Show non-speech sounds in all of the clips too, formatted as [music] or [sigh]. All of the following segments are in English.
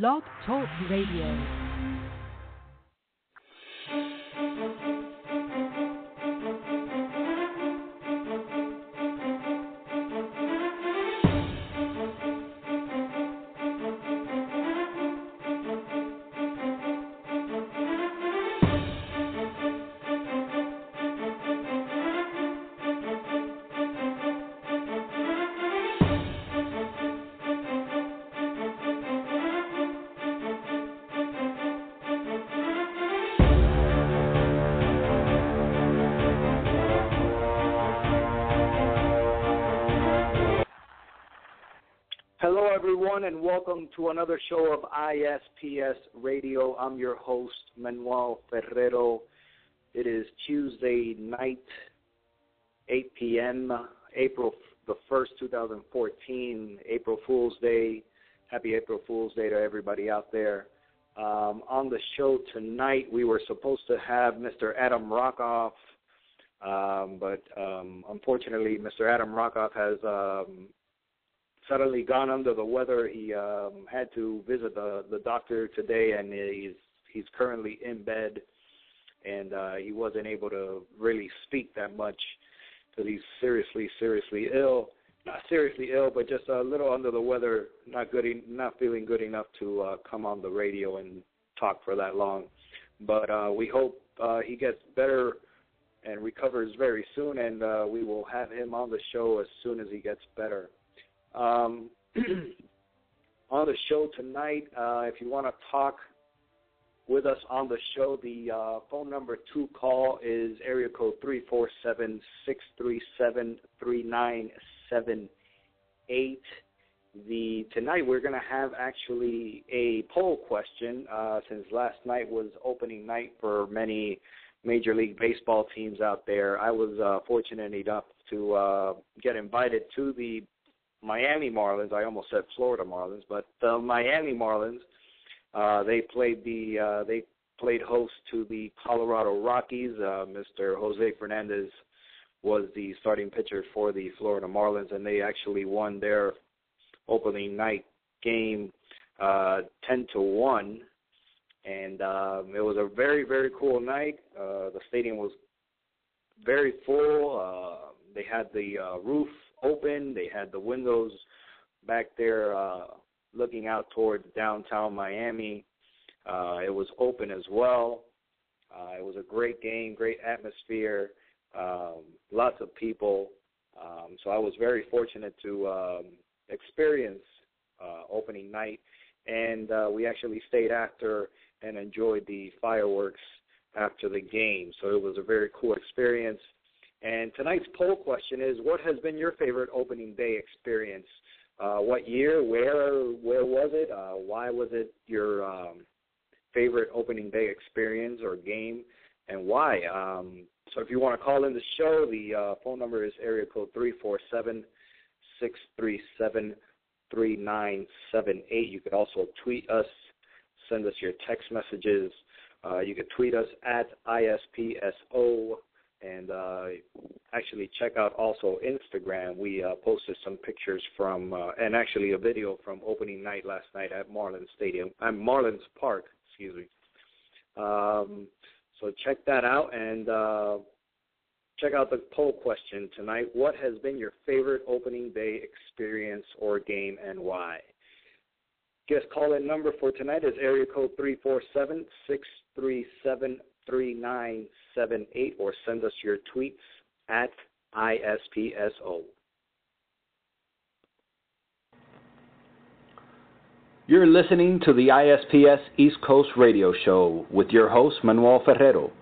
Blog Talk Radio. To another show of ISPS Radio. I'm your host, Manuel Ferrero. It is Tuesday night, 8 p.m., April the 1st, 2014, April Fool's Day. Happy April Fool's Day to everybody out there. Um, on the show tonight, we were supposed to have Mr. Adam Rockoff, um, but um, unfortunately, Mr. Adam Rockoff has um, suddenly gone under the weather. He um, had to visit the the doctor today, and he's he's currently in bed, and uh, he wasn't able to really speak that much because he's seriously seriously ill. Not seriously ill, but just a little under the weather. Not good, not feeling good enough to uh, come on the radio and talk for that long. But uh, we hope uh, he gets better and recovers very soon, and uh, we will have him on the show as soon as he gets better. Um, [clears throat] on the show tonight, uh, if you want to talk with us on the show, the uh, phone number to call is area code three four seven six three seven three nine seven eight. The tonight we're going to have actually a poll question uh, since last night was opening night for many Major League Baseball teams out there. I was uh, fortunate enough to uh, get invited to the Miami Marlins. I almost said Florida Marlins, but the Miami Marlins. Uh, they played the uh, they played host to the Colorado Rockies. Uh, Mr. Jose Fernandez was the starting pitcher for the Florida Marlins, and they actually won their opening night game uh, ten to one. And um, it was a very very cool night. Uh, the stadium was very full. Uh, they had the uh, roof open. They had the windows back there uh, looking out towards downtown Miami. Uh, it was open as well. Uh, it was a great game, great atmosphere, um, lots of people. Um, so I was very fortunate to um, experience uh, opening night, and uh, we actually stayed after and enjoyed the fireworks after the game. So it was a very cool experience. And tonight's poll question is: What has been your favorite opening day experience? Uh, what year? Where? Where was it? Uh, why was it your um, favorite opening day experience or game, and why? Um, so, if you want to call in the show, the uh, phone number is area code three four seven six three seven three nine seven eight. You could also tweet us, send us your text messages. Uh, you could tweet us at ISPSO and uh, actually check out also Instagram. We uh, posted some pictures from uh, and actually a video from opening night last night at Marlins Stadium. I'm Marlins Park, excuse me. Um, so check that out and uh, check out the poll question tonight. What has been your favorite opening day experience or game and why? Guest call-in number for tonight is area code three four seven six three seven 3978 or send us your tweets at ISPSO. You're listening to the ISPS East Coast Radio Show with your host, Manuel Ferrero.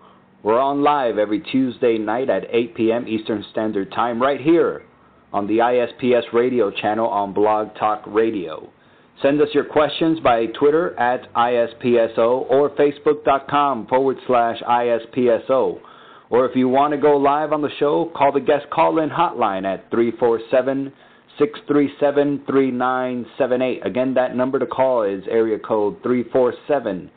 We're on live every Tuesday night at 8 p.m. Eastern Standard Time right here on the ISPS radio channel on Blog Talk Radio. Send us your questions by Twitter at ISPSO or Facebook.com forward slash ISPSO. Or if you want to go live on the show, call the guest call in hotline at 347 637 3978. Again, that number to call is area code 347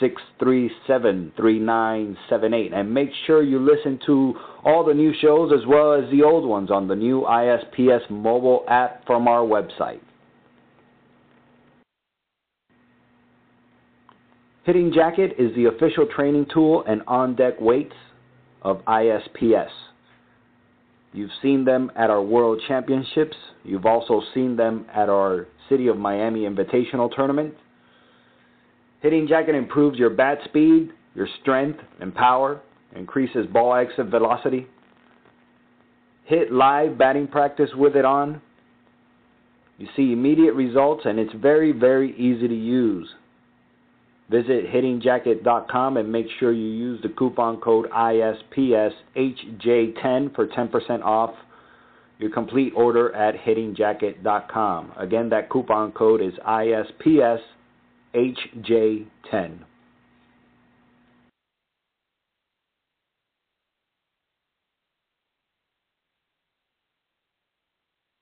637 3978. And make sure you listen to all the new shows as well as the old ones on the new ISPS mobile app from our website. Hitting Jacket is the official training tool and on deck weights of ISPS. You've seen them at our World Championships. You've also seen them at our City of Miami Invitational Tournament. Hitting Jacket improves your bat speed, your strength and power, increases ball exit velocity. Hit live batting practice with it on. You see immediate results and it's very, very easy to use. Visit hittingjacket.com and make sure you use the coupon code ISPSHJ10 for 10% off your complete order at hittingjacket.com. Again, that coupon code is ISPSHJ10.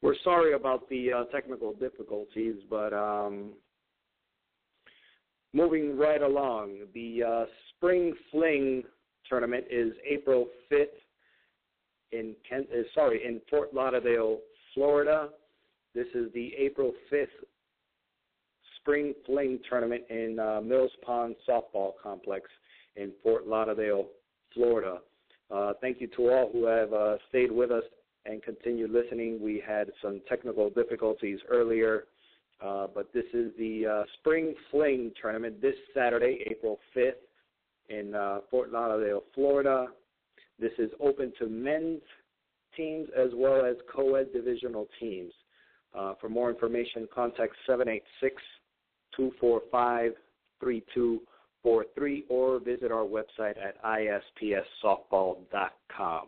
We're sorry about the uh, technical difficulties, but um, moving right along, the uh, Spring Fling tournament is April 5th in Kent, uh, sorry in Fort Lauderdale, Florida. This is the April 5th Spring Fling tournament in uh, Mills Pond Softball Complex in Fort Lauderdale, Florida. Uh, thank you to all who have uh, stayed with us and continued listening. We had some technical difficulties earlier uh, but this is the uh, Spring Fling tournament this Saturday, April 5th, in uh, Fort Lauderdale, Florida. This is open to men's teams as well as co-ed divisional teams. Uh, for more information, contact 786-245-3243 or visit our website at ispssoftball.com.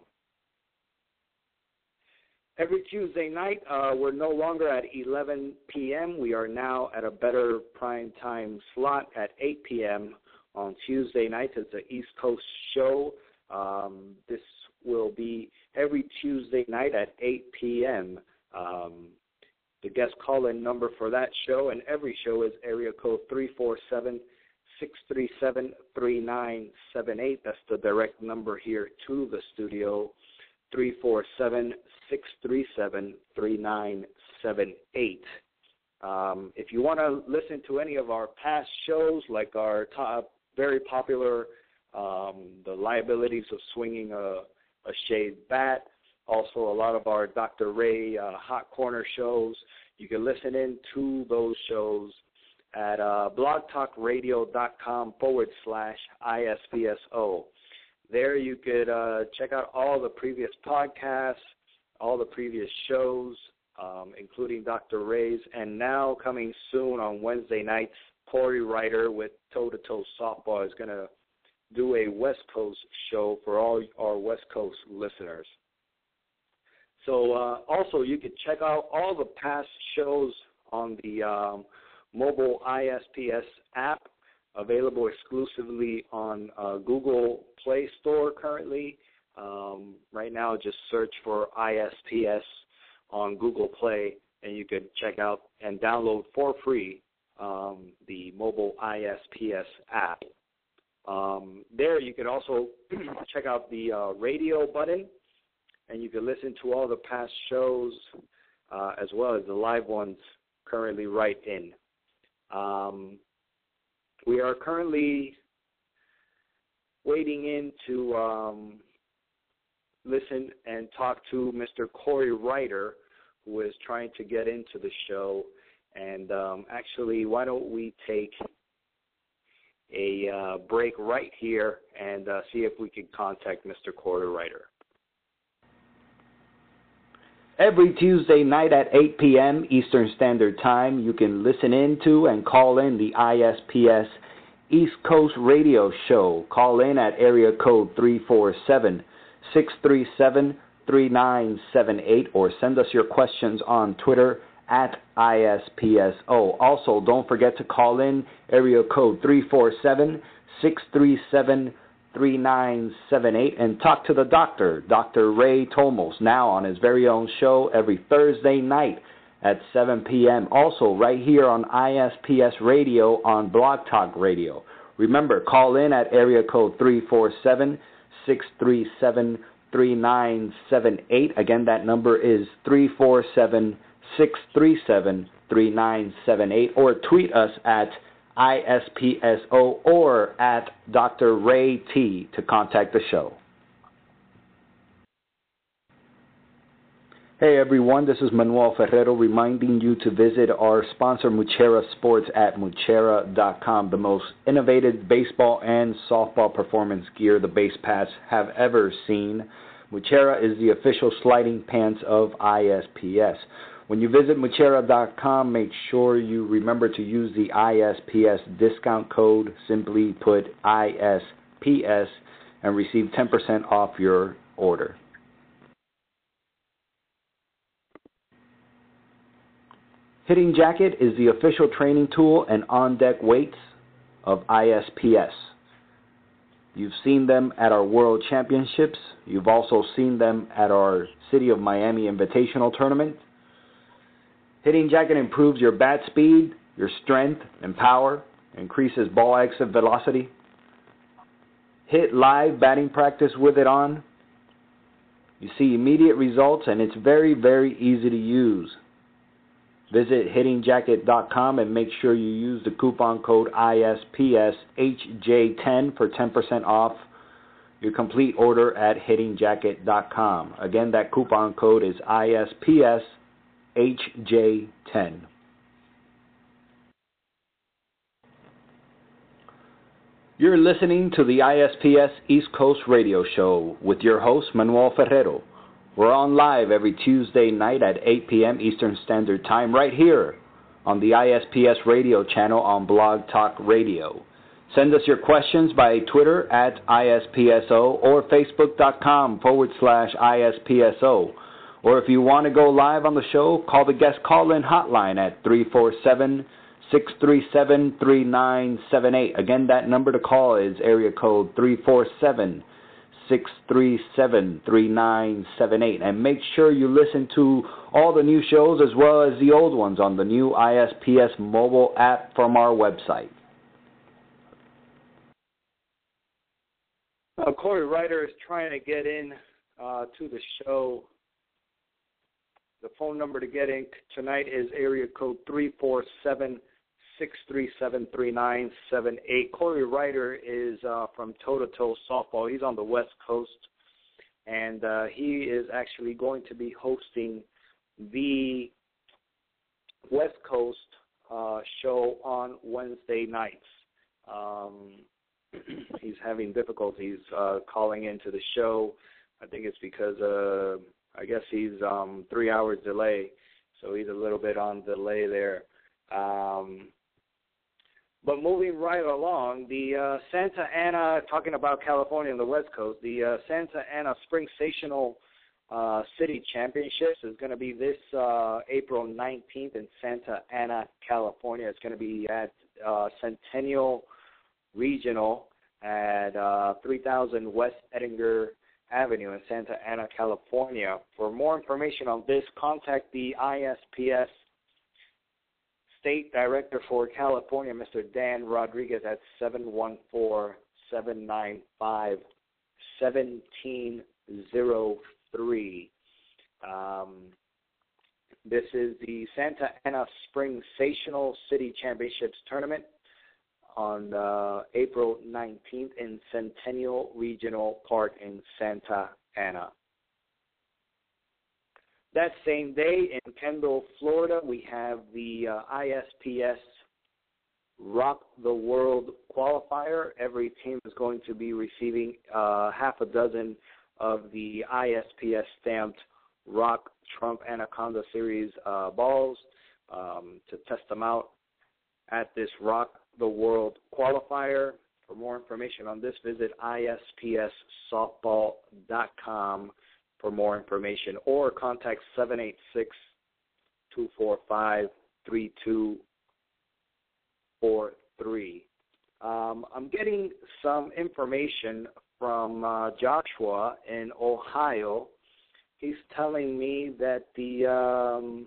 Every Tuesday night, uh, we're no longer at 11 p.m. We are now at a better prime time slot at 8 p.m. on Tuesday nights. It's an East Coast show. Um, this will be every Tuesday night at 8 p.m. Um, the guest call-in number for that show and every show is area code 347 637 3978. That's the direct number here to the studio. 347 637 3978. Um, if you want to listen to any of our past shows, like our top, very popular um, The Liabilities of Swinging a, a Shaved Bat, also a lot of our Dr. Ray uh, Hot Corner shows, you can listen in to those shows at uh, blogtalkradio.com forward slash ISPSO. There you could uh, check out all the previous podcasts, all the previous shows, um, including Dr. Ray's, and now coming soon on Wednesday nights, Corey Ryder with Toe to Toe Softball is going to do a West Coast show for all our West Coast listeners. So uh, also you can check out all the past shows on the um, mobile ISPS app available exclusively on uh, Google Play Store currently. Um, right now, just search for ISPS on Google Play, and you can check out and download for free um, the mobile ISPS app. Um, there, you can also [clears throat] check out the uh, radio button, and you can listen to all the past shows uh, as well as the live ones currently right in. Um, we are currently waiting in to um, listen and talk to Mr. Corey Ryder, who is trying to get into the show. And um, actually, why don't we take a uh, break right here and uh, see if we can contact Mr. Corey Ryder. Every Tuesday night at 8 p.m. Eastern Standard Time, you can listen in to and call in the ISPS East Coast Radio Show. Call in at area code 347 637 3978 or send us your questions on Twitter at ISPSO. Also, don't forget to call in area code 347 637 3978 and talk to the doctor, Dr. Ray Tomos, now on his very own show every Thursday night at 7 p.m. Also, right here on ISPS Radio on Blog Talk Radio. Remember, call in at area code 347 637 3978. Again, that number is 347 637 3978. Or tweet us at ISPSO or at Dr. Ray T to contact the show. Hey everyone, this is Manuel Ferrero reminding you to visit our sponsor Muchera Sports at Muchera.com, the most innovative baseball and softball performance gear the base paths have ever seen. Muchera is the official sliding pants of ISPS. When you visit Muchera.com, make sure you remember to use the ISPS discount code, simply put ISPS, and receive 10% off your order. Hitting Jacket is the official training tool and on deck weights of ISPS. You've seen them at our World Championships. You've also seen them at our City of Miami Invitational Tournament. Hitting Jacket improves your bat speed, your strength and power, increases ball exit velocity. Hit live batting practice with it on. You see immediate results and it's very, very easy to use. Visit hittingjacket.com and make sure you use the coupon code ISPSHJ10 for 10% off your complete order at hittingjacket.com. Again, that coupon code is ISPSHJ10. You're listening to the ISPS East Coast Radio Show with your host, Manuel Ferrero. We're on live every Tuesday night at 8 p.m. Eastern Standard Time right here on the ISPS radio channel on Blog Talk Radio. Send us your questions by Twitter at ISPSO or Facebook.com forward slash ISPSO. Or if you want to go live on the show, call the guest call in hotline at 347 637 3978. Again, that number to call is area code 347 637 3978. And make sure you listen to all the new shows as well as the old ones on the new ISPS mobile app from our website. Uh, Corey Ryder is trying to get in uh, to the show. The phone number to get in tonight is area code 347 6373978. Corey Ryder is uh, from Toe to Toe Softball. He's on the West Coast, and uh, he is actually going to be hosting the West Coast uh, show on Wednesday nights. Um, [clears throat] he's having difficulties uh, calling into the show. I think it's because uh, I guess he's um, three hours delay, so he's a little bit on delay there. Um, but moving right along, the uh, Santa Ana, talking about California and the West Coast, the uh, Santa Ana Spring Stational uh, City Championships is going to be this uh, April 19th in Santa Ana, California. It's going to be at uh, Centennial Regional at uh, 3000 West Edinger Avenue in Santa Ana, California. For more information on this, contact the ISPS State Director for California, Mr. Dan Rodriguez, at 714 795 1703. Um, this is the Santa Ana Spring Sational City Championships Tournament on uh, April 19th in Centennial Regional Park in Santa Ana. That same day in Kendall, Florida, we have the uh, ISPS Rock the World qualifier. Every team is going to be receiving uh, half a dozen of the ISPS stamped Rock Trump Anaconda Series uh, balls um, to test them out at this Rock the World qualifier. For more information on this, visit ispssoftball.com for more information or contact 786 two four five three two four three. Um, I'm getting some information from uh, Joshua in Ohio. He's telling me that the um,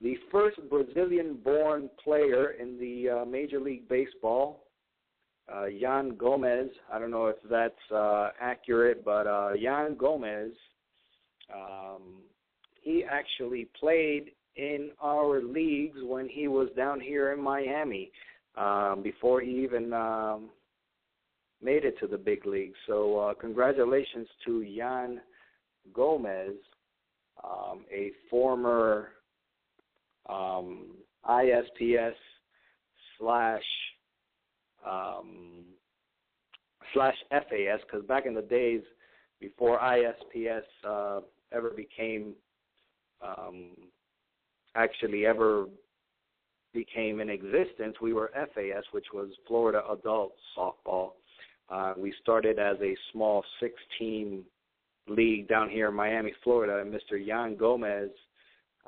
the first Brazilian-born player in the uh, Major League Baseball, uh, Yan Gomes. I don't know if that's uh, accurate, but uh, Yan Gomes, um, he actually played in our leagues when he was down here in Miami um, before he even um, made it to the big leagues. So uh, congratulations to Yan Gomes, um, a former um, ISPS slash um, slash FAS because back in the days before ISPS uh, ever became um, actually ever became in existence, we were FAS, which was Florida Adult Softball. Uh, we started as a small six-team league down here in Miami, Florida, and Mr. Yan Gomes,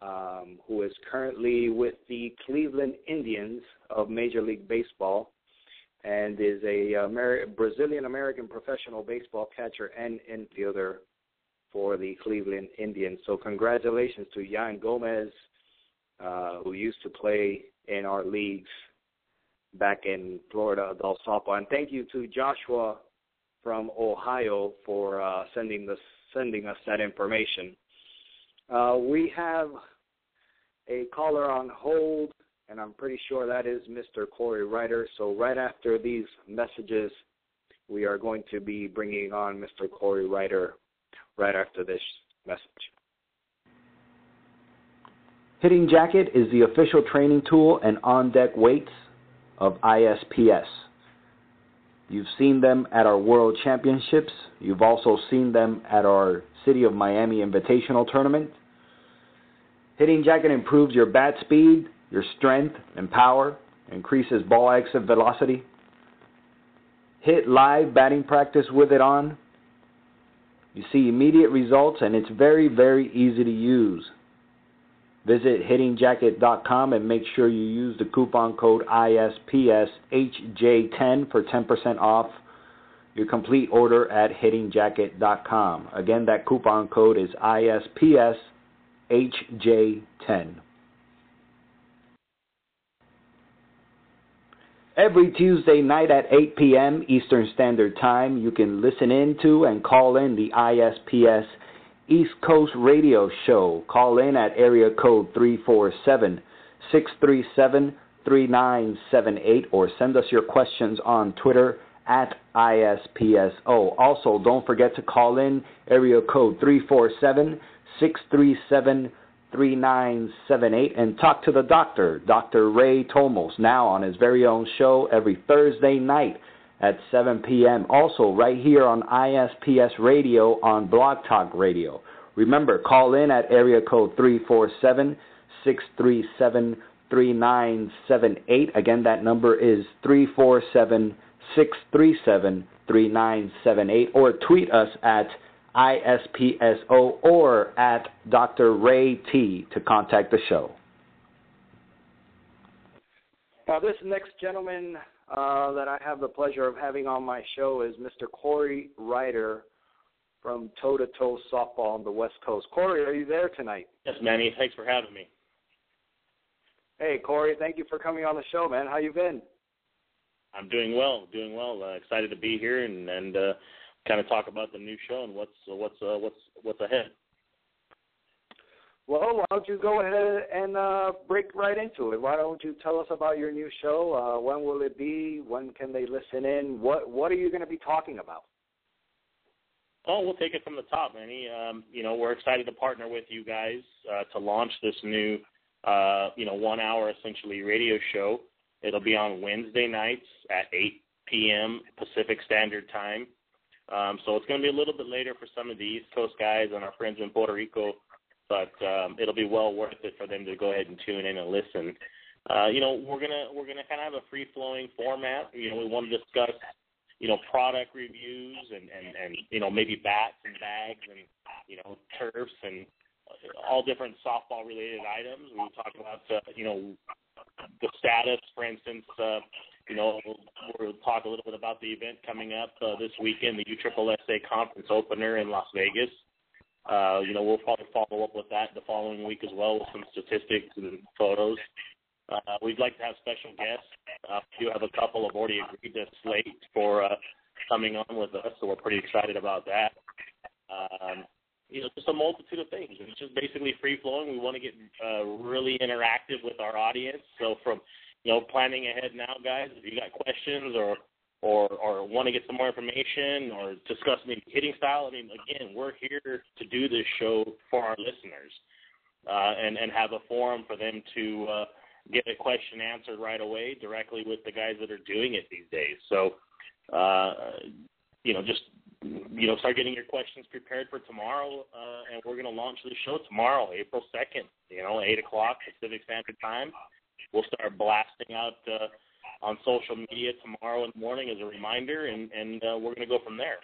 um, who is currently with the Cleveland Indians of Major League Baseball, and is a Amer- Brazilian American professional baseball catcher and infielder for the Cleveland Indians. So congratulations to Yan Gomes, uh, who used to play in our leagues back in Florida adult softball. And thank you to Joshua from Ohio for uh, sending this sending us that information. Uh, we have a caller on hold, and I'm pretty sure that is Mr. Corey Ryder. So right after these messages, we are going to be bringing on Mr. Corey Ryder right after this message. Hitting Jacket is the official training tool and on deck weights of ISPS. You've seen them at our World Championships. You've also seen them at our City of Miami Invitational Tournament. Hitting Jacket improves your bat speed, your strength and power, increases ball exit velocity. Hit live batting practice with it on. You see immediate results and it's very, very easy to use. Visit hittingjacket.com and make sure you use the coupon code ISPSHJ10 for 10% off your complete order at hittingjacket.com. Again, that coupon code is ISPSHJ10. Every Tuesday night at 8 p.m. Eastern Standard Time, you can listen in to and call in the ISPS East Coast Radio Show. Call in at area code 347 637 3978 or send us your questions on Twitter at ISPSO. Also, don't forget to call in area code 347 637 3978 and talk to the doctor, Dr. Ray Tomos, now on his very own show every Thursday night at 7 p.m. Also, right here on ISPS Radio on Blog Talk Radio. Remember, call in at area code 347 637 3978. Again, that number is 347 637 3978. Or tweet us at ISPSO or at Dr. Ray T to contact the show. Now, this next gentleman uh, that I have the pleasure of having on my show is Mr. Corey Ryder from Toe to Toe Softball on the West Coast. Corey, are you there tonight? Yes, Manny. Thanks for having me. Hey, Corey. Thank you for coming on the show, man. How you been? I'm doing well. Doing well. Uh, excited to be here and and uh, kind of talk about the new show and what's uh, what's uh, what's what's ahead. Well, why don't you go ahead and uh, break right into it? Why don't you tell us about your new show? Uh, when will it be? When can they listen in? What What are you going to be talking about? Oh, we'll take it from the top, Manny. Um, you know, we're excited to partner with you guys uh, to launch this new, uh, you know, one-hour essentially radio show. It'll be on Wednesday nights at 8 p.m. Pacific Standard Time. Um, so it's going to be a little bit later for some of the East Coast guys and our friends in Puerto Rico, but um, it'll be well worth it for them to go ahead and tune in and listen. Uh, you know, we're gonna we're gonna kind of have a free flowing format. You know, we want to discuss you know, product reviews and, and, and, you know, maybe bats and bags and, you know, turfs and, all different softball related items. We talk about uh, you know the status, for instance. Uh, you know, we'll talk a little bit about the event coming up uh, this weekend, the USSSA conference opener in Las Vegas. Uh, you know, we'll probably follow up with that the following week as well with some statistics and photos. Uh, we'd like to have special guests. Uh, we do have a couple have already agreed to slate for uh, coming on with us, so we're pretty excited about that. Um, you know, just a multitude of things. It's just basically free flowing. We want to get uh, really interactive with our audience. So from you know planning ahead now, guys, if you got questions or or or want to get some more information or discuss maybe hitting style, I mean, again, we're here to do this show for our listeners uh, and and have a forum for them to uh, get a question answered right away directly with the guys that are doing it these days. So, uh, you know, just you know, start getting your questions prepared for tomorrow, uh, and we're going to launch the show tomorrow, April second. You know, eight o'clock Pacific Standard Time. We'll start blasting out uh, on social media tomorrow in the morning as a reminder, and and uh, we're going to go from there.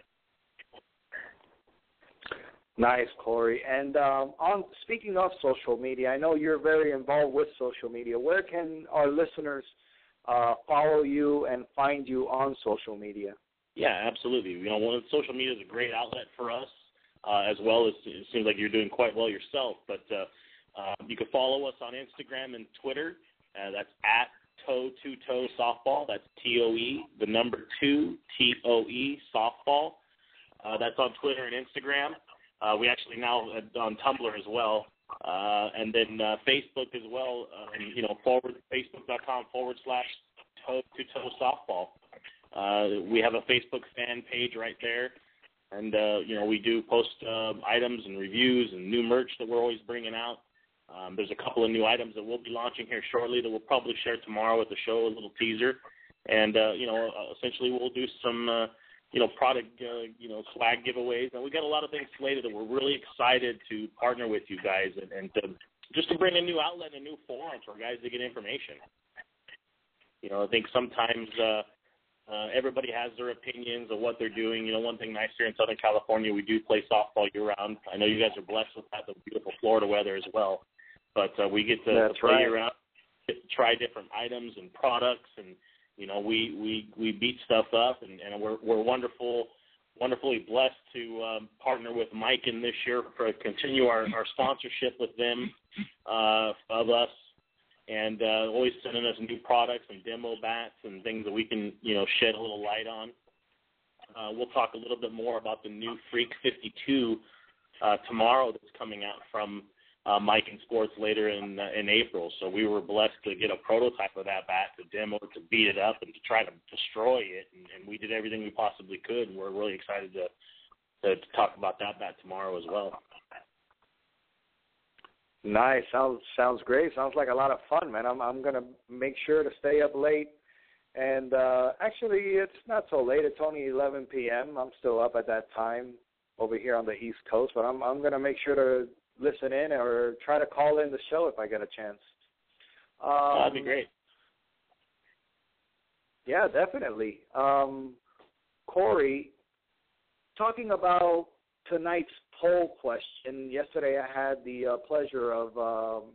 Nice, Corey. And um, on speaking of social media, I know you're very involved with social media. Where can our listeners uh, follow you and find you on social media? Yeah, absolutely. You know, of social media is a great outlet for us, uh, as well as it seems like you're doing quite well yourself. But uh, uh, you can follow us on Instagram and Twitter. Uh, that's at toe to toe softball. That's T O E, the number two T O E softball. Uh, that's on Twitter and Instagram. Uh, we actually now uh, on Tumblr as well, uh, and then uh, Facebook as well. Um, you know, forward facebook.com forward slash toe to toe softball. Uh, we have a Facebook fan page right there, and uh, you know we do post uh, items and reviews and new merch that we're always bringing out. Um, there's a couple of new items that we'll be launching here shortly that we'll probably share tomorrow with the show, a little teaser, and uh, you know uh, essentially we'll do some. Uh, you know, product, uh, you know, swag giveaways, and we got a lot of things slated that we're really excited to partner with you guys and, and to, just to bring a new outlet and a new forum for guys to get information. You know, I think sometimes uh, uh, everybody has their opinions of what they're doing. You know, one thing nice here in Southern California, we do play softball year round. I know you guys are blessed with that, the beautiful Florida weather as well. But uh, we get to, That's to play right. year round, try different items and products, and you know, we we we beat stuff up, and, and we're we're wonderful, wonderfully blessed to um, partner with Miken this year for continue our our sponsorship with them uh, of us and uh, always sending us new products and demo bats and things that we can, you know, shed a little light on. Uh, we'll talk a little bit more about the new Freak 52 uh, tomorrow that's coming out from uh, Miken Sports later in uh, in April. So we were blessed to get a prototype of that bat to demo to beat it up, and to try to destroy it. And, and we did everything we possibly could. And we're really excited to, to to talk about that bat tomorrow as well. Nice. Sounds sounds great. Sounds like a lot of fun, man. I'm I'm gonna make sure to stay up late. And uh actually it's not so late. It's only eleven PM. I'm still up at that time over here on the East Coast, but I'm I'm gonna make sure to listen in or try to call in the show if I get a chance. Um, That'd be great. Yeah, definitely. Um, Corey, talking about tonight's poll question, yesterday I had the uh, pleasure of um,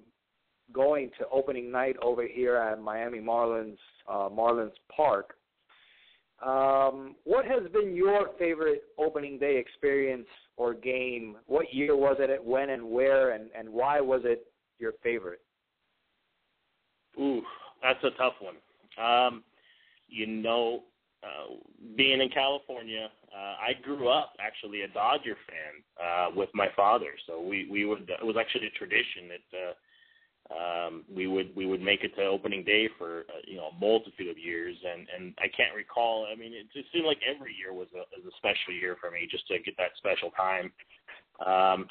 going to opening night over here at Miami Marlins uh, Marlins Park. Um, what has been your favorite opening day experience or game? What year was it? When and where? And, and why was it your favorite? Ooh, that's a tough one. Um, you know, uh, being in California, uh, I grew up actually a Dodger fan uh, with my father. So we we would it was actually a tradition that uh, um, we would we would make it to opening day for uh, you know a multitude of years, and and I can't recall. I mean, it just seemed like every year was a, was a special year for me, just to get that special time. Um,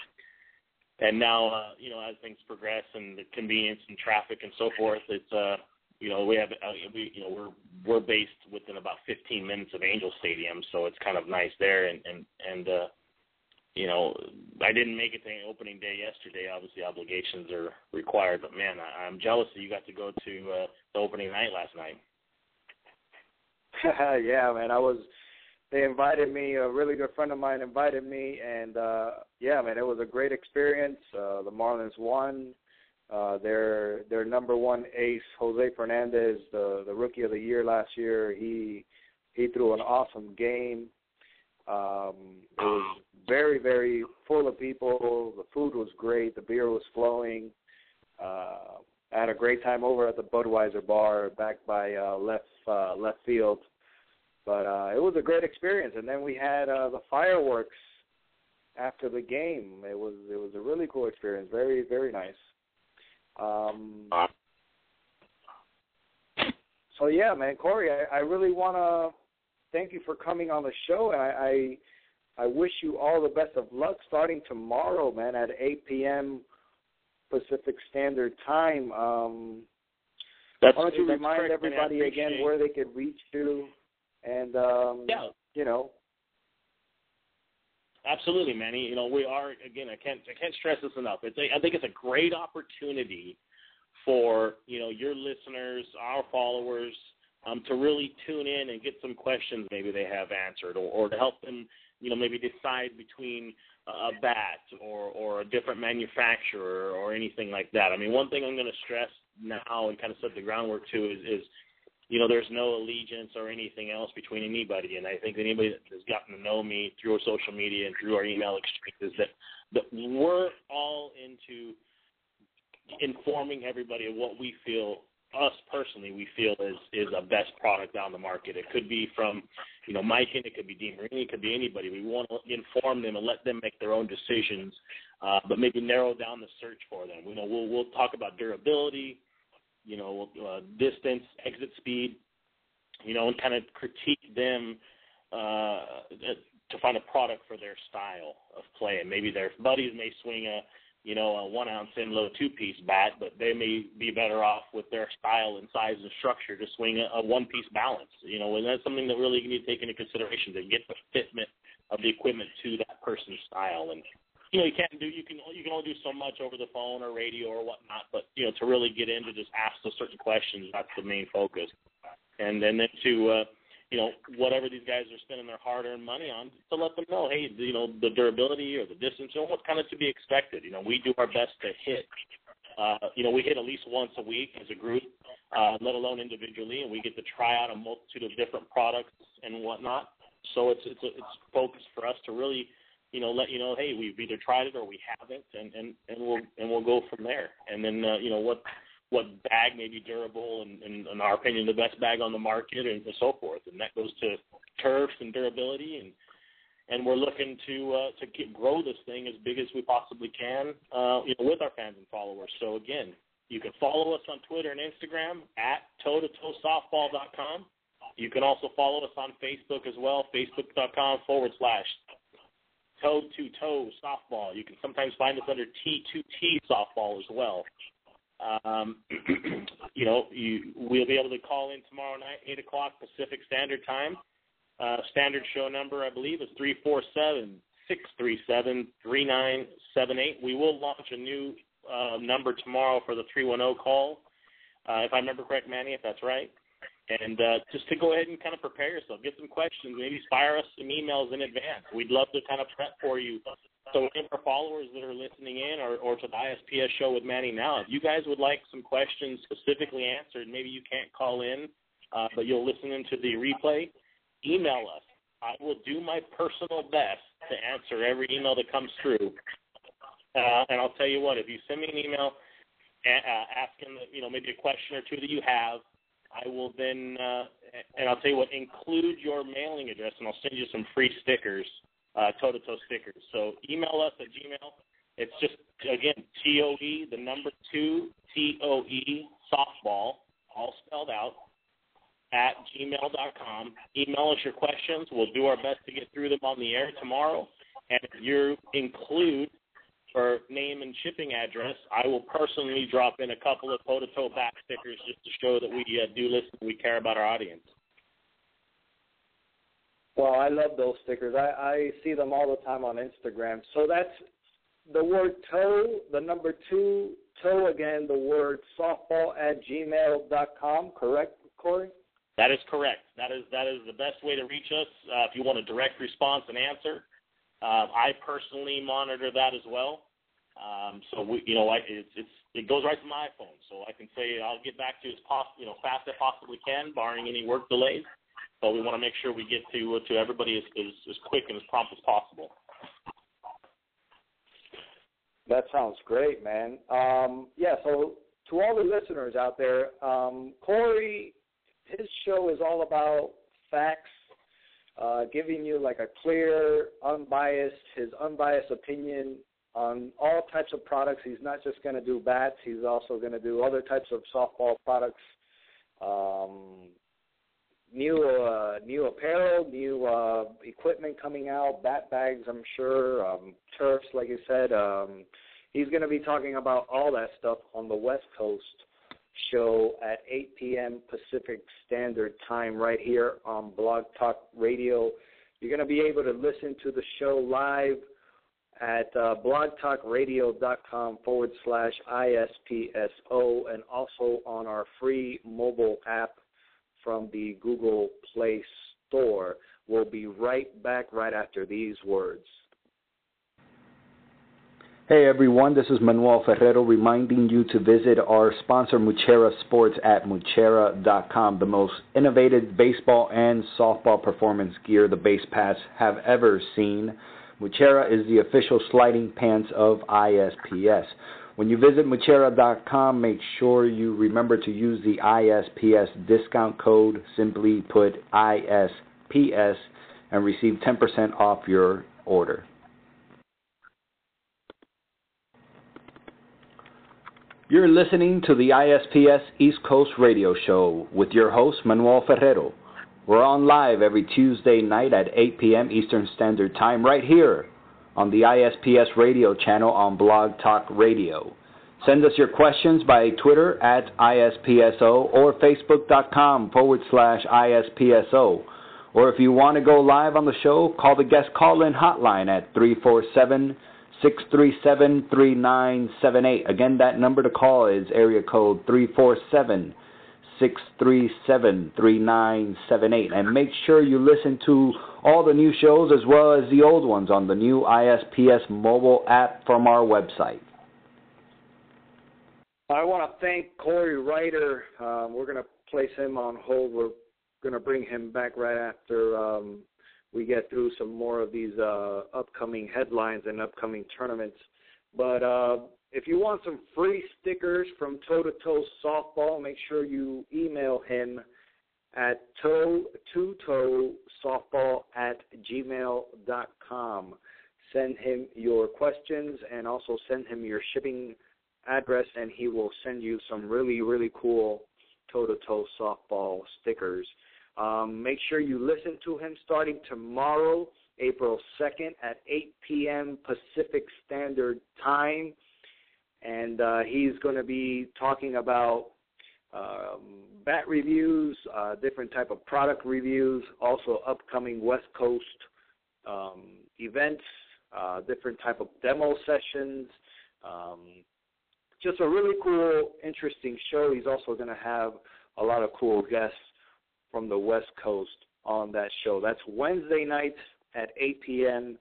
and now, uh, you know, as things progress and the convenience and traffic and so forth, it's uh, you know, we have uh, we you know we're we're based within about 15 minutes of Angel Stadium, so it's kind of nice there. And and and uh, you know, I didn't make it to opening day yesterday. Obviously, obligations are required, but man, I, I'm jealous that you got to go to uh, the opening night last night. [laughs] yeah, man, I was they invited me. A really good friend of mine invited me, and uh, yeah, man, it was a great experience. Uh, the Marlins won. Uh, their their number one ace, Jose Fernandez, the the rookie of the year last year, he he threw an awesome game. Um, it was very very full of people. The food was great. The beer was flowing. Uh, I had a great time over at the Budweiser bar back by uh, left uh, left field. But uh, it was a great experience, and then we had uh, the fireworks after the game. It was it was a really cool experience. Very very nice. Um, so yeah, man, Corey, I, I really want to thank you for coming on the show, and I, I I wish you all the best of luck starting tomorrow, man, at 8 p.m. Pacific Standard Time. Um, That's, why don't you remind correct, everybody man. Again where they could reach you, and um, Yeah. you know, Absolutely, Manny. You know, we are again. I can't. I can't stress this enough. It's. A, I think it's a great opportunity for you know your listeners, our followers, um, to really tune in and get some questions maybe they have answered, or, or to help them, you know, maybe decide between a bat or or a different manufacturer or anything like that. I mean, one thing I'm going to stress now and kind of set the groundwork to is, is you know, there's no allegiance or anything else between anybody. And I think anybody that has gotten to know me through our social media and through our email exchanges that that we're all into informing everybody of what we feel us personally we feel is is a best product on the market. It could be from, you know, Miken it could be DeMarini, it could be anybody. We want to inform them and let them make their own decisions, uh, but maybe narrow down the search for them. You know, we'll we'll talk about durability, you know, uh, distance, exit speed, you know, and kind of critique them uh, to find a product for their style of play. And maybe their buddies may swing a, you know, a one ounce in low two piece bat, but they may be better off with their style and size and structure to swing a, a one piece balance. You know, and that's something that really you need to take into consideration to get the fitment of the equipment to that person's style. And you know, you can't do you can you can only do so much over the phone or radio or whatnot, but you know, to really get into just ask those certain questions, that's the main focus. And then, then to uh, you know, whatever these guys are spending their hard-earned money on, to let them know, hey, you know, the durability or the distance, you know, what's kind of to be expected. You know, we do our best to hit. Uh, you know, we hit at least once a week as a group, uh, let alone individually, and we get to try out a multitude of different products and whatnot. So it's it's a, it's focused for us to really, you know, let you know, hey, we've either tried it or we haven't, and and and we'll and we'll go from there. And then uh, you know what what bag may be durable and, and in our opinion the best bag on the market and so forth. And that goes to turfs and durability and and we're looking to uh, to get, grow this thing as big as we possibly can, uh, you know, with our fans and followers. So again, you can follow us on Twitter and Instagram at toe to toe softball.com. You can also follow us on Facebook as well, facebook.com forward slash toe to toe softball. You can sometimes find us under T2T softball as well. Um, [clears throat] you know, you, we'll be able to call in tomorrow night, 8 o'clock Pacific Standard Time. Uh, standard show number, I believe, is 347 637 3978. We will launch a new uh, number tomorrow for the 310 call, uh, if I remember correct, Manny, if that's right. And uh, just to go ahead and kind of prepare yourself, get some questions, maybe fire us some emails in advance. We'd love to kind of prep for you. So, our followers that are listening in or, or to the ISPS show with Manny now, if you guys would like some questions specifically answered, maybe you can't call in, uh, but you'll listen into the replay, email us. I will do my personal best to answer every email that comes through. Uh, and I'll tell you what, if you send me an email uh, asking, you know, maybe a question or two that you have, I will then, uh, and I'll tell you what, include your mailing address, and I'll send you some free stickers, uh, toe-to-toe stickers. So email us at Gmail. It's just again T O E, the number two T O E softball, all spelled out, at gmail.com. Email us your questions. We'll do our best to get through them on the air tomorrow. And if you include for name and shipping address, I will personally drop in a couple of toe-to-toe back stickers just to show that we uh, do listen, we care about our audience. Well, I love those stickers. I, I see them all the time on Instagram. So that's the word toe, the number two, toe again, the word softball at gmail dot com. correct, Corey? That is correct. That is that is the best way to reach us. Uh, if you want a direct response and answer, uh, I personally monitor that as well. Um, so we, you know, I, it's, it's it goes right to my iPhone, so I can say I'll get back to you as poss- you know, fast as possibly can, barring any work delays. But we want to make sure we get to to everybody as, as as quick and as prompt as possible. That sounds great, man. Um, yeah, so to all the listeners out there, um, Corey, his show is all about facts, uh, giving you like a clear, unbiased, his unbiased opinion on all types of products. He's not just going to do bats; he's also going to do other types of softball products. Um, new uh, new apparel, new uh, equipment coming out, bat bags, I'm sure, um, turfs, like you said. Um, he's going to be talking about all that stuff on the West Coast show at 8 p.m. Pacific Standard Time right here on Blog Talk Radio. You're going to be able to listen to the show live at uh, blogtalkradio.com forward slash ISPSO and also on our free mobile app from the Google Play Store. We'll be right back right after these words. Hey everyone, this is Manuel Ferrero reminding you to visit our sponsor Muchera Sports at Muchera.com, the most innovative baseball and softball performance gear the Base Pass have ever seen. Muchera is the official sliding pants of ISPS. When you visit Muchera.com, make sure you remember to use the ISPS discount code, simply put ISPS, and receive 10% off your order. You're listening to the ISPS East Coast Radio Show with your host, Manuel Ferrero. We're on live every Tuesday night at 8 p.m. Eastern Standard Time right here on the ISPS radio channel on Blog Talk Radio. Send us your questions by Twitter at ISPSO or Facebook.com forward slash ISPSO. Or if you want to go live on the show, call the guest call in hotline at 347 637 3978. Again, that number to call is area code 347 637 3978. And make sure you listen to all the new shows as well as the old ones on the new ISPS mobile app from our website. I want to thank Corey Ryder. Um, we're going to place him on hold. We're going to bring him back right after um, we get through some more of these uh, upcoming headlines and upcoming tournaments. But uh, if you want some free stickers from Toe to Toe Softball, make sure you email him at toe to toe softball at gmail.com. Send him your questions and also send him your shipping address, and he will send you some really, really cool toe to toe softball stickers. Um, make sure you listen to him starting tomorrow, April 2nd at 8 p.m. Pacific Standard Time. And uh, he's going to be talking about um, bat reviews, uh, different type of product reviews, also upcoming West Coast um, events, uh, different type of demo sessions. Um, just a really cool, interesting show. He's also going to have a lot of cool guests from the West Coast on that show. That's Wednesday night at 8 p.m.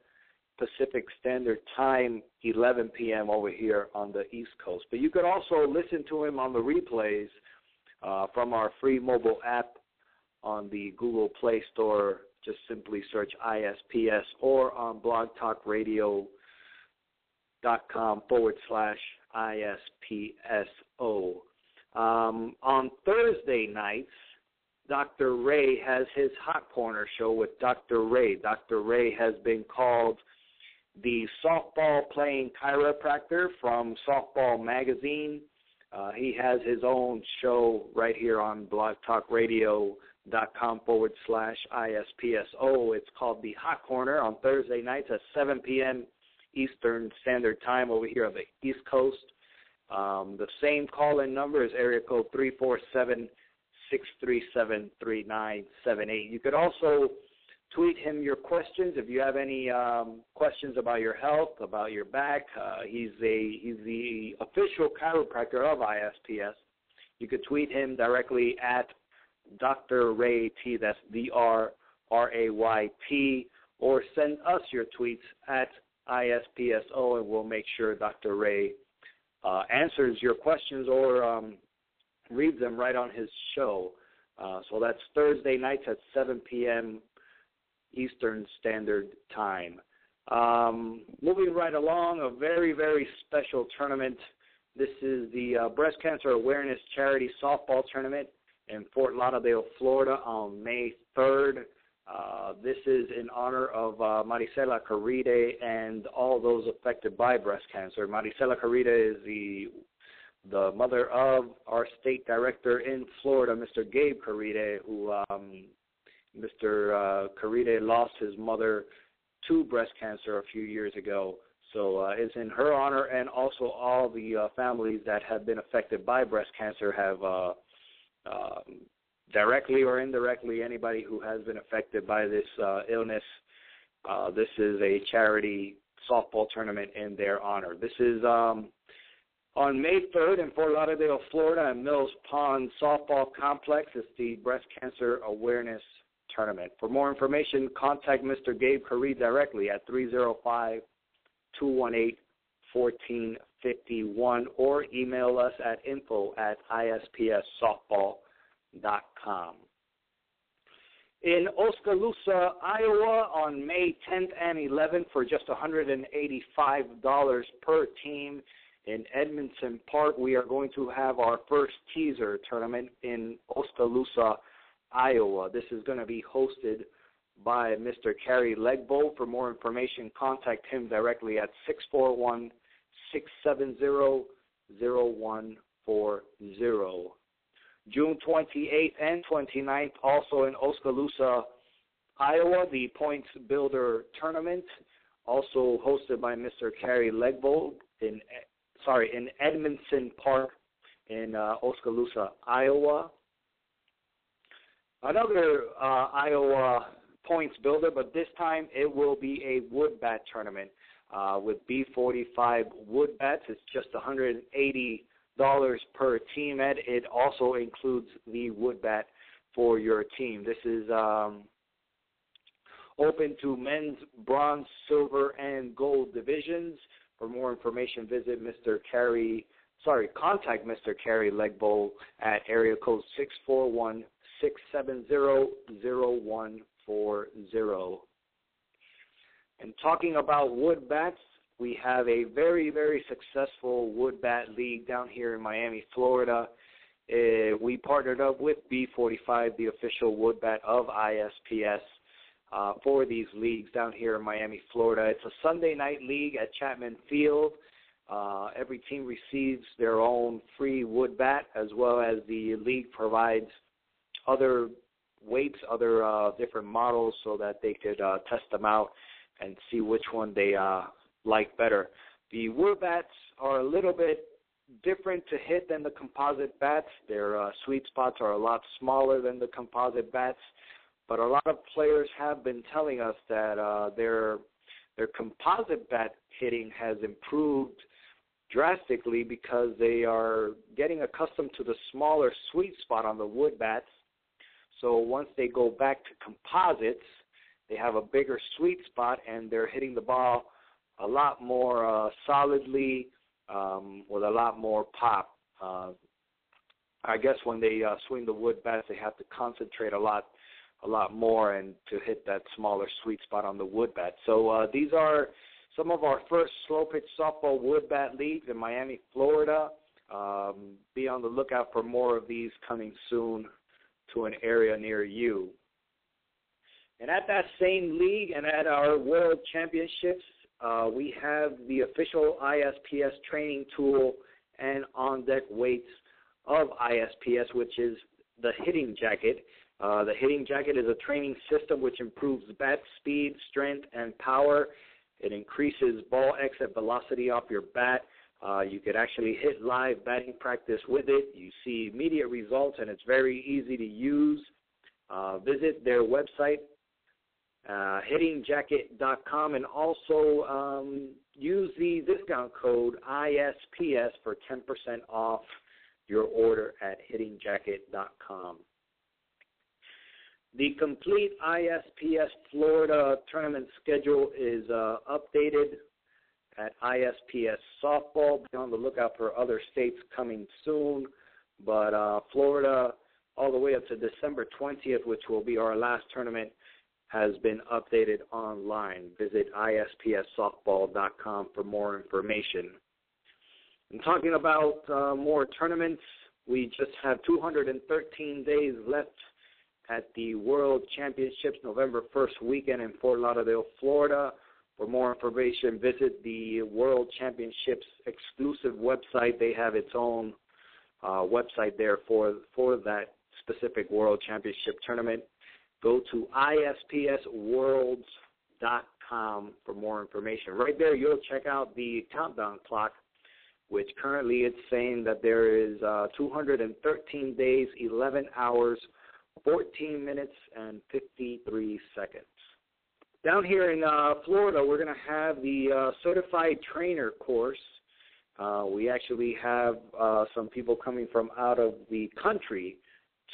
Pacific Standard Time, 11 p.m. over here on the East Coast. But you could also listen to him on the replays uh, from our free mobile app on the Google Play Store. Just simply search ISPS or on blogtalkradio.com forward slash ISPSO. Um, on Thursday nights, Dr. Ray has his Hot Corner show with Dr. Ray. Dr. Ray has been called the softball playing chiropractor from Softball Magazine. Uh, he has his own show right here on blogtalkradio.com forward slash ISPSO. It's called the Hot Corner on Thursday nights at 7 p.m. Eastern Standard Time over here on the East Coast. Um, the same call-in number is area code 347 637 3978. You could also tweet him your questions if you have any um, questions about your health, about your back. Uh, he's a he's the official chiropractor of ISPS. You could tweet him directly at Dr. Ray T. That's D R R A Y T, or send us your tweets at ISPSO, and we'll make sure Dr. Ray uh, answers your questions or um, reads them right on his show. Uh, so that's Thursday nights at 7 p.m. Eastern Standard Time. Um, moving right along, a very, very special tournament. This is the uh, Breast Cancer Awareness Charity Softball Tournament in Fort Lauderdale, Florida on May 3rd. Uh, this is in honor of uh, Maricela Caride and all those affected by breast cancer. Maricela Caride is the the mother of our state director in Florida, Mr. Gabe Caride, who um, Mr. Uh, Caride lost his mother to breast cancer a few years ago. So uh, it's in her honor, and also all the uh, families that have been affected by breast cancer have uh, uh, directly or indirectly anybody who has been affected by this uh, illness. Uh, this is a charity softball tournament in their honor. This is um, on May 3rd in Fort Lauderdale, Florida, at Mills Pond Softball Complex. It's the Breast Cancer Awareness Tournament. For more information, contact Mr. Gabe Caride directly at 305 218 1451 or email us at info at ispssoftball.com. In Oskaloosa, Iowa, on May 10th and 11th for just $185 per team in Edmundson Park, we are going to have our first teaser tournament in Oskaloosa, Iowa. This is going to be hosted by Mr. Kerry Legbo. For more information, contact him directly at 641 670 0140. June 28th and 29th, also in Oskaloosa, Iowa, the Points Builder Tournament, also hosted by Mr. Kerry Legbo in sorry in Edmundson Park in uh, Oskaloosa, Iowa. Another uh, Iowa points builder, but this time it will be a wood bat tournament uh, with B45 wood bats. It's just 180 dollars per team. Ed, it also includes the wood bat for your team. This is um, open to men's bronze, silver, and gold divisions. For more information, visit Mr. Carey. Sorry, contact Mr. Carey Legbo at area code six four one six seven zero zero one four zero. And talking about wood bats, we have a very, very successful wood bat league down here in Miami, Florida. Uh, we partnered up with B45, the official wood bat of ISPS, uh, for these leagues down here in Miami, Florida. It's a Sunday night league at Chapman Field. Uh, every team receives their own free wood bat, as well as the league provides other weights, other uh, different models, so that they could uh, test them out and see which one they uh, like better. The wood bats are a little bit different to hit than the composite bats. Their uh, sweet spots are a lot smaller than the composite bats, but a lot of players have been telling us that uh, their their composite bat hitting has improved drastically because they are getting accustomed to the smaller sweet spot on the wood bats. So once they go back to composites, they have a bigger sweet spot and they're hitting the ball a lot more uh, solidly um, with a lot more pop. Uh, I guess when they uh, swing the wood bats, they have to concentrate a lot, a lot more, and to hit that smaller sweet spot on the wood bat. So uh, these are some of our first slow pitch softball wood bat leagues in Miami, Florida. Um, be on the lookout for more of these coming soon to an area near you. And at that same league and at our World Championships, uh, we have the official ISPS training tool and on deck weights of ISPS, which is the hitting jacket. Uh, the hitting jacket is a training system which improves bat speed, strength, and power. It increases ball exit velocity off your bat. Uh, you could actually hit live batting practice with it. You see immediate results, and it's very easy to use. Uh, visit their website uh, hittingjacket.com, and also um, use the discount code ISPS for 10% off your order at hittingjacket.com. The complete ISPS Florida tournament schedule is uh, updated at ISPS Softball. Be on the lookout for other states coming soon. But uh, Florida, all the way up to December 20th, which will be our last tournament, has been updated online. Visit ispssoftball.com for more information. And talking about uh, more tournaments, we just have 213 days left at the World Championships November 1st weekend in Fort Lauderdale, Florida. For more information, visit the World Championships exclusive website. They have its own uh, website there for for that specific World Championship tournament. Go to ispsworlds.com for more information. Right there, you'll check out the countdown clock, which currently it's saying that there is uh, 213 days, 11 hours, 14 minutes, and 53 seconds. Down here in uh, Florida, we're going to have the uh, certified trainer course. Uh, we actually have uh, some people coming from out of the country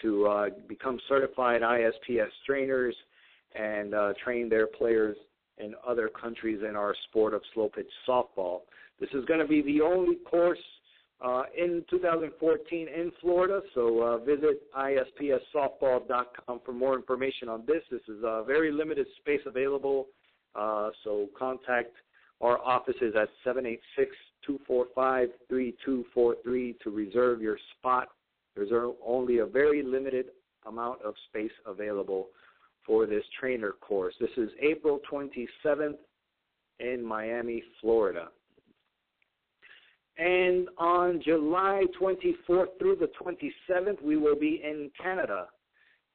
to uh, become certified ISPS trainers and uh, train their players in other countries in our sport of slow pitch softball. This is going to be the only course uh, in 2014 in Florida. So uh, visit ispssoftball.com for more information on this. This is a very limited space available. Uh, so contact our offices at 786-245-3243 to reserve your spot. There's only a very limited amount of space available for this trainer course. This is April 27th in Miami, Florida. And on July 24th through the 27th, we will be in Canada,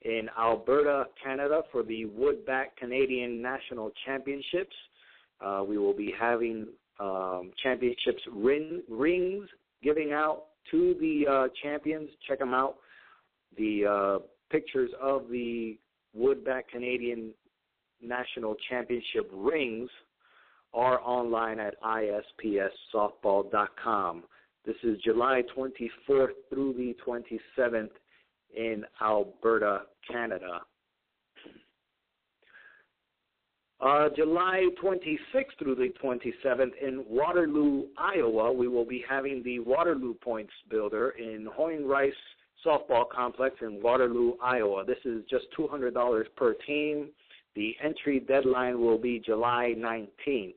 in Alberta, Canada, for the Wood Bat Canadian National Championships. Uh, we will be having um, championships ring, rings giving out to the uh, champions. Check them out. The uh, pictures of the Wood Bat Canadian National Championship rings are online at ispssoftball.com. This is July 24th through the 27th in Alberta, Canada. Uh, July 26th through the 27th in Waterloo, Iowa, we will be having the Waterloo Points Builder in Hoying Rice Softball Complex in Waterloo, Iowa. This is just $200 per team. The entry deadline will be July 19th.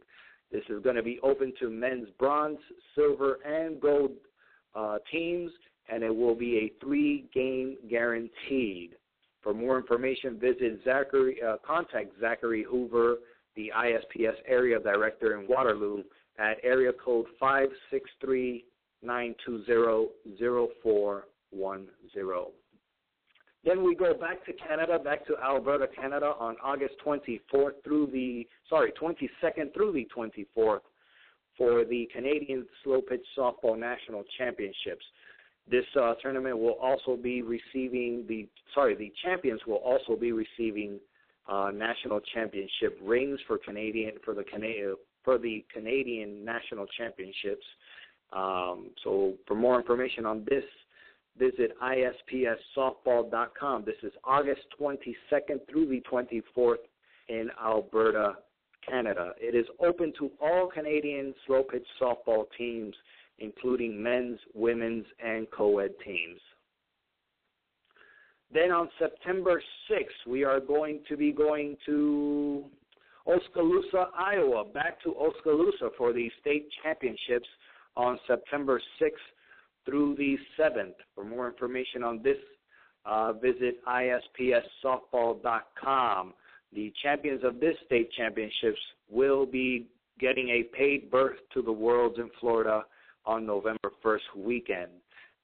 This is going to be open to men's bronze, silver, and gold uh, teams, and it will be a three-game guaranteed. For more information, visit Zachary, uh, contact Zachary Hoover, the ISPS area director in Waterloo, at area code five six three nine two zero zero four one zero. Then we go back to Canada, back to Alberta, Canada on August 24th through the, sorry, 22nd through the 24th for the Canadian Slow Pitch Softball National Championships. This uh, tournament will also be receiving the, sorry, the champions will also be receiving uh, national championship rings for Canadian for the Canadian for the Canadian national championships. Um, so for more information on this, visit ispssoftball.com. This is August 22nd through the 24th in Alberta, Canada. It is open to all Canadian slow pitch softball teams, including men's, women's, and co ed teams. Then on September 6th, we are going to be going to Oskaloosa, Iowa, back to Oskaloosa for the state championships on September 6th through the 7th. For more information on this, uh, visit ispssoftball.com. The champions of this state championships will be getting a paid berth to the Worlds in Florida on November 1st weekend.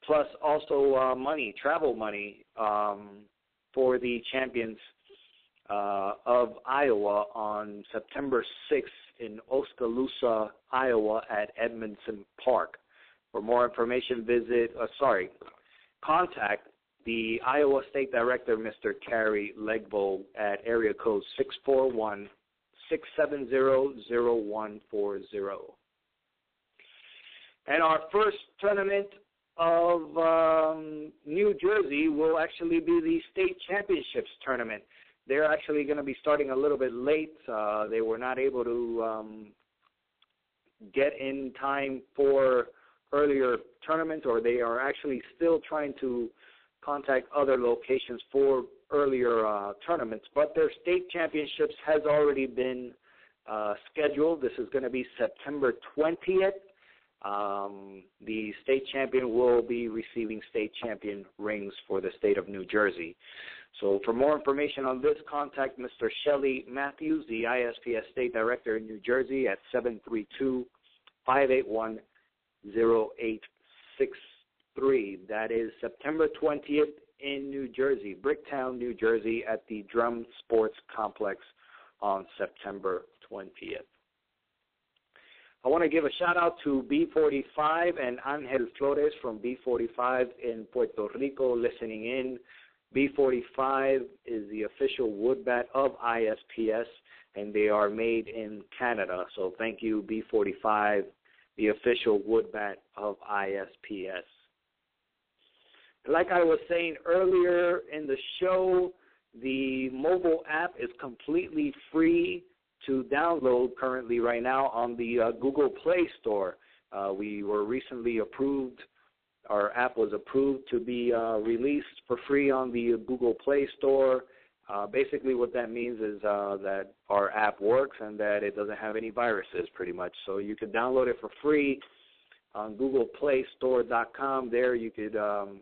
Plus, also uh, money, travel money um, for the champions uh, of Iowa on September 6th in Oskaloosa, Iowa at Edmundson Park. For more information, visit, uh, sorry, contact the Iowa State Director, Mr. Carrie Legbo, at area code 641 670 0140. And our first tournament of um, New Jersey will actually be the state championships tournament. They're actually going to be starting a little bit late. Uh, they were not able to um, get in time for earlier tournaments, or they are actually still trying to contact other locations for earlier uh, tournaments. But their state championships has already been uh, scheduled. This is going to be September 20th. Um, the state champion will be receiving state champion rings for the state of New Jersey. So, for more information on this, contact Mr. Shelley Matthews, the ISPS State Director in New Jersey, at 732 581 0863. That is September 20th in New Jersey, Bricktown, New Jersey, at the Drum Sports Complex on September 20th. I want to give a shout out to B45 and Angel Flores from B45 in Puerto Rico listening in. B45 is the official wood bat of ISPS, and they are made in Canada. So thank you, B45, the official wood bat of ISPS. Like I was saying earlier in the show, the mobile app is completely free to download currently right now on the uh, Google Play Store. Uh, we were recently approved, our app was approved to be uh, released for free on the Google Play Store. Uh, basically, what that means is uh, that our app works and that it doesn't have any viruses, pretty much. So you can download it for free on GooglePlayStore.com. There, you could um,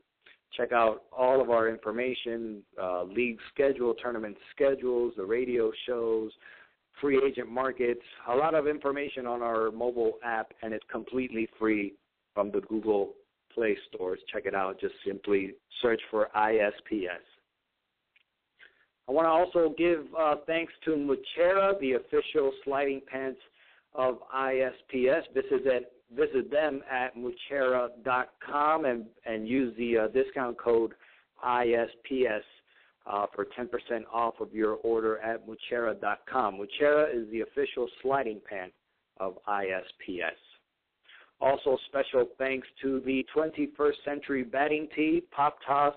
check out all of our information, uh, league schedule, tournament schedules, the radio shows, free agent markets, a lot of information on our mobile app, and it's completely free from the Google Play stores. Check it out. Just simply search for ISPS. I want to also give uh, thanks to Muchera, the official sliding pants of ISPS. Visit, at, visit them at muchera.com and, and use the uh, discount code ISPS uh, for 10% off of your order at Muchera.com. Muchera is the official sliding pant of ISPS. Also, special thanks to the 21st Century Batting Tee, Pop Toss.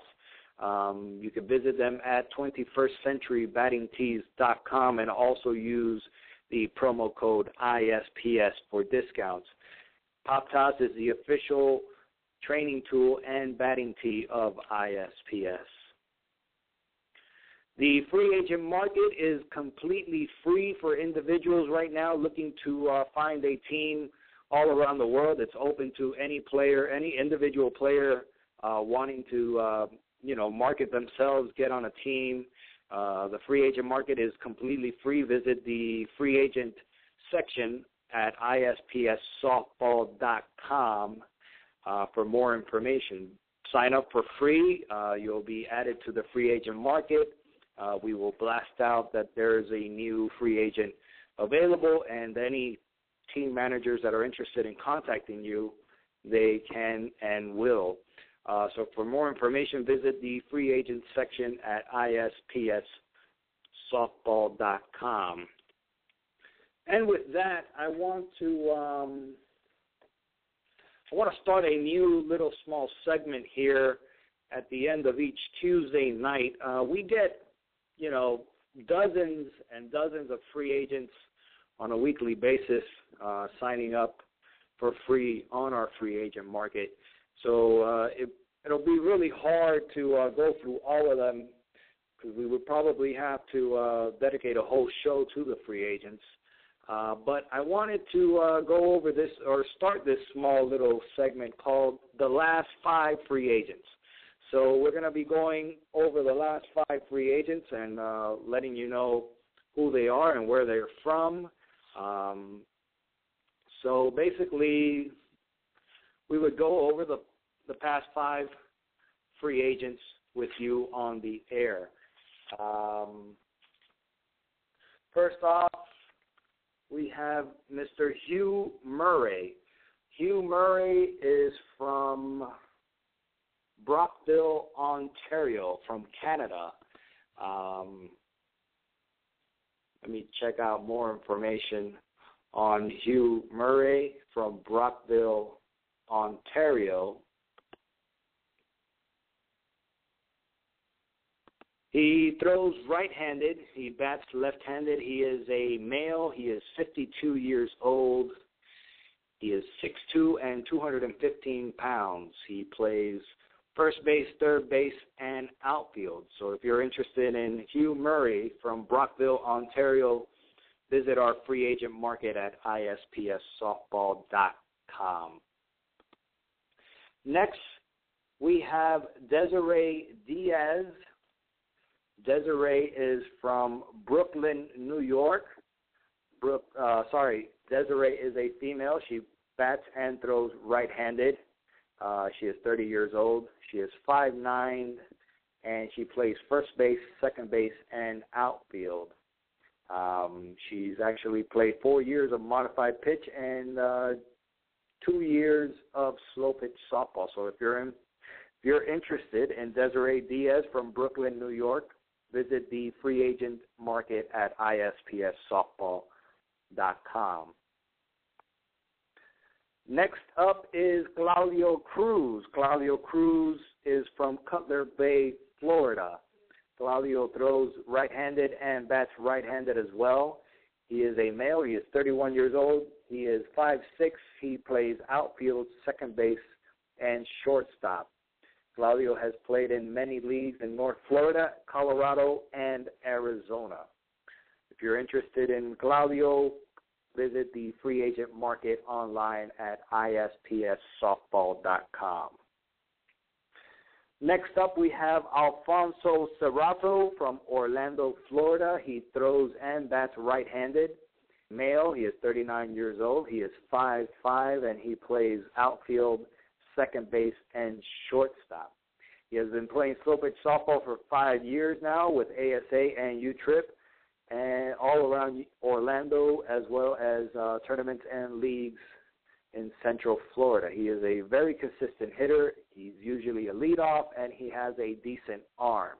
Um, you can visit them at 21stcenturybattingtees.com and also use the promo code ISPS for discounts. Pop Toss is the official training tool and batting tee of ISPS. The free agent market is completely free for individuals right now looking to uh, find a team all around the world. It's open to any player, any individual player uh, wanting to, uh, you know, market themselves, get on a team. Uh, the free agent market is completely free. Visit the free agent section at ispssoftball.com uh, for more information. Sign up for free. Uh, you'll be added to the free agent market uh, we will blast out that there is a new free agent available, and any team managers that are interested in contacting you, they can and will. Uh, so for more information, visit the free agent section at ispssoftball.com. And with that, I want to um, I want to start a new little small segment here at the end of each Tuesday night. Uh, we get you know, dozens and dozens of free agents on a weekly basis uh, signing up for free on our free agent market. So uh, it, it'll be really hard to uh, go through all of them because we would probably have to uh, dedicate a whole show to the free agents. Uh, but I wanted to uh, go over this or start this small little segment called The Last Five Free Agents. So we're going to be going over the last five free agents and uh, letting you know who they are and where they're from. Um, so basically, we would go over the the past five free agents with you on the air. Um, first off, we have Mr. Hugh Murray. Hugh Murray is from Brockville, Ontario, from Canada. Um, let me check out more information on Hugh Murray from Brockville, Ontario. He throws right-handed. He bats left-handed. He is a male. He is 52 years old. He is 6'2 and 215 pounds. He plays first base, third base, and outfield. So if you're interested in Hugh Murray from Brockville, Ontario, visit our free agent market at ispssoftball.com. Next, we have Desiree Diaz. Desiree is from Brooklyn, New York. Brooke, uh, sorry, Desiree is a female. She bats and throws right-handed. Uh, she is 30 years old. She is 5'9", and she plays first base, second base, and outfield. Um, she's actually played four years of modified pitch and uh, two years of slow pitch softball. So if you're in, if you're interested in Desiree Diaz from Brooklyn, New York, visit the free agent market at ispssoftball.com. Next up is Claudio Cruz. Claudio Cruz is from Cutler Bay, Florida. Claudio throws right-handed and bats right-handed as well. He is a male. He is 31 years old. He is 5'6". He plays outfield, second base, and shortstop. Claudio has played in many leagues in North Florida, Colorado, and Arizona. If you're interested in Claudio, visit the free agent market online at ispssoftball.com. Next up, we have Alfonso Serrato from Orlando, Florida. He throws and bats right-handed. Male, he is 39 years old. He is 5'5", and he plays outfield, second base, and shortstop. He has been playing slow pitch softball for five years now with ASA and U-Trip and all around Orlando, as well as uh, tournaments and leagues in Central Florida. He is a very consistent hitter. He's usually a leadoff, and he has a decent arm.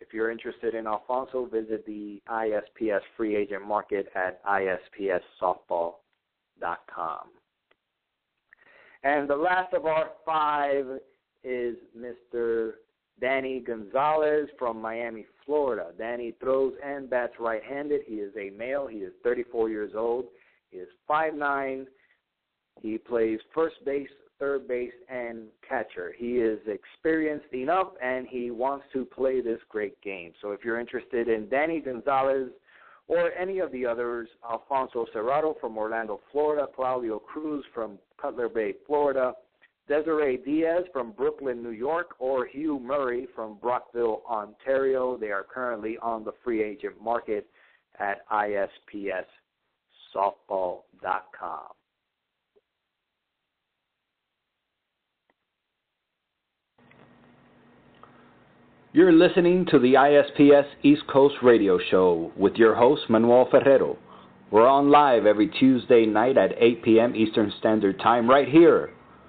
If you're interested in Alfonso, visit the ISPS free agent market at ispssoftball.com. And the last of our five is Mr. Danny Gonzalez from Miami, Florida. Danny throws and bats right-handed. He is a male. He is 34 years old. He is 5'9". He plays first base, third base, and catcher. He is experienced enough, and he wants to play this great game. So if you're interested in Danny Gonzalez or any of the others, Alfonso Serrato from Orlando, Florida, Claudio Cruz from Cutler Bay, Florida, Desiree Diaz from Brooklyn, New York, or Hugh Murray from Brockville, Ontario. They are currently on the free agent market at ispssoftball.com. You're listening to the ISPS East Coast Radio Show with your host, Manuel Ferrero. We're on live every Tuesday night at 8 p.m. Eastern Standard Time right here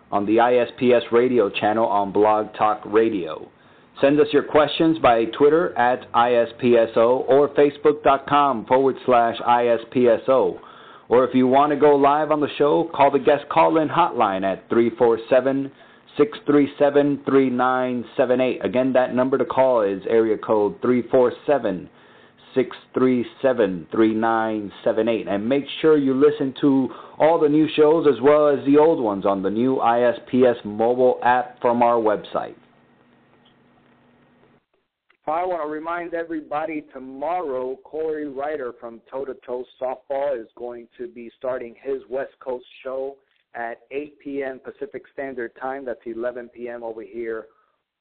on the ISPS radio channel on Blog Talk Radio. Send us your questions by Twitter at ISPSO or Facebook.com forward slash ISPSO. Or if you want to go live on the show, call the guest call in hotline at 347 637 3978. Again, that number to call is area code 347 637 3978. And make sure you listen to all the new shows as well as the old ones on the new ISPS mobile app from our website. I want to remind everybody tomorrow, Corey Ryder from Toe to Toe Softball is going to be starting his West Coast show at 8 p.m. Pacific Standard Time. That's 11 p.m. over here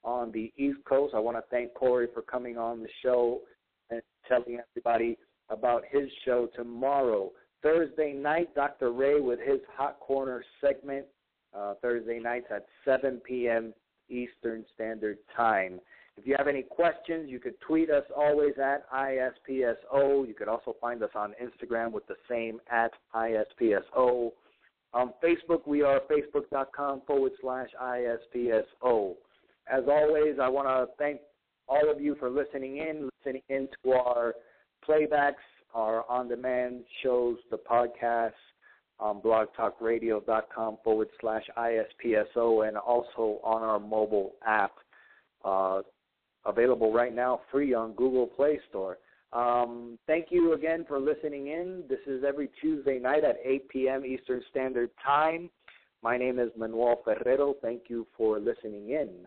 on the East Coast. I want to thank Corey for coming on the show and telling everybody about his show tomorrow. Thursday night, Dr. Ray with his Hot Corner segment. Uh, Thursday nights at 7 p.m. Eastern Standard Time. If you have any questions, you could tweet us always at ISPSO. You could also find us on Instagram with the same at ISPSO. On Facebook, we are facebook.com forward slash ISPSO. As always, I want to thank all of you for listening in, listening into our playbacks, our on demand shows, the podcasts on blogtalkradio.com forward slash ISPSO, and also on our mobile app. Uh, available right now free on Google Play Store. Um, thank you again for listening in. This is every Tuesday night at 8 p.m. Eastern Standard Time. My name is Manuel Ferrero. Thank you for listening in.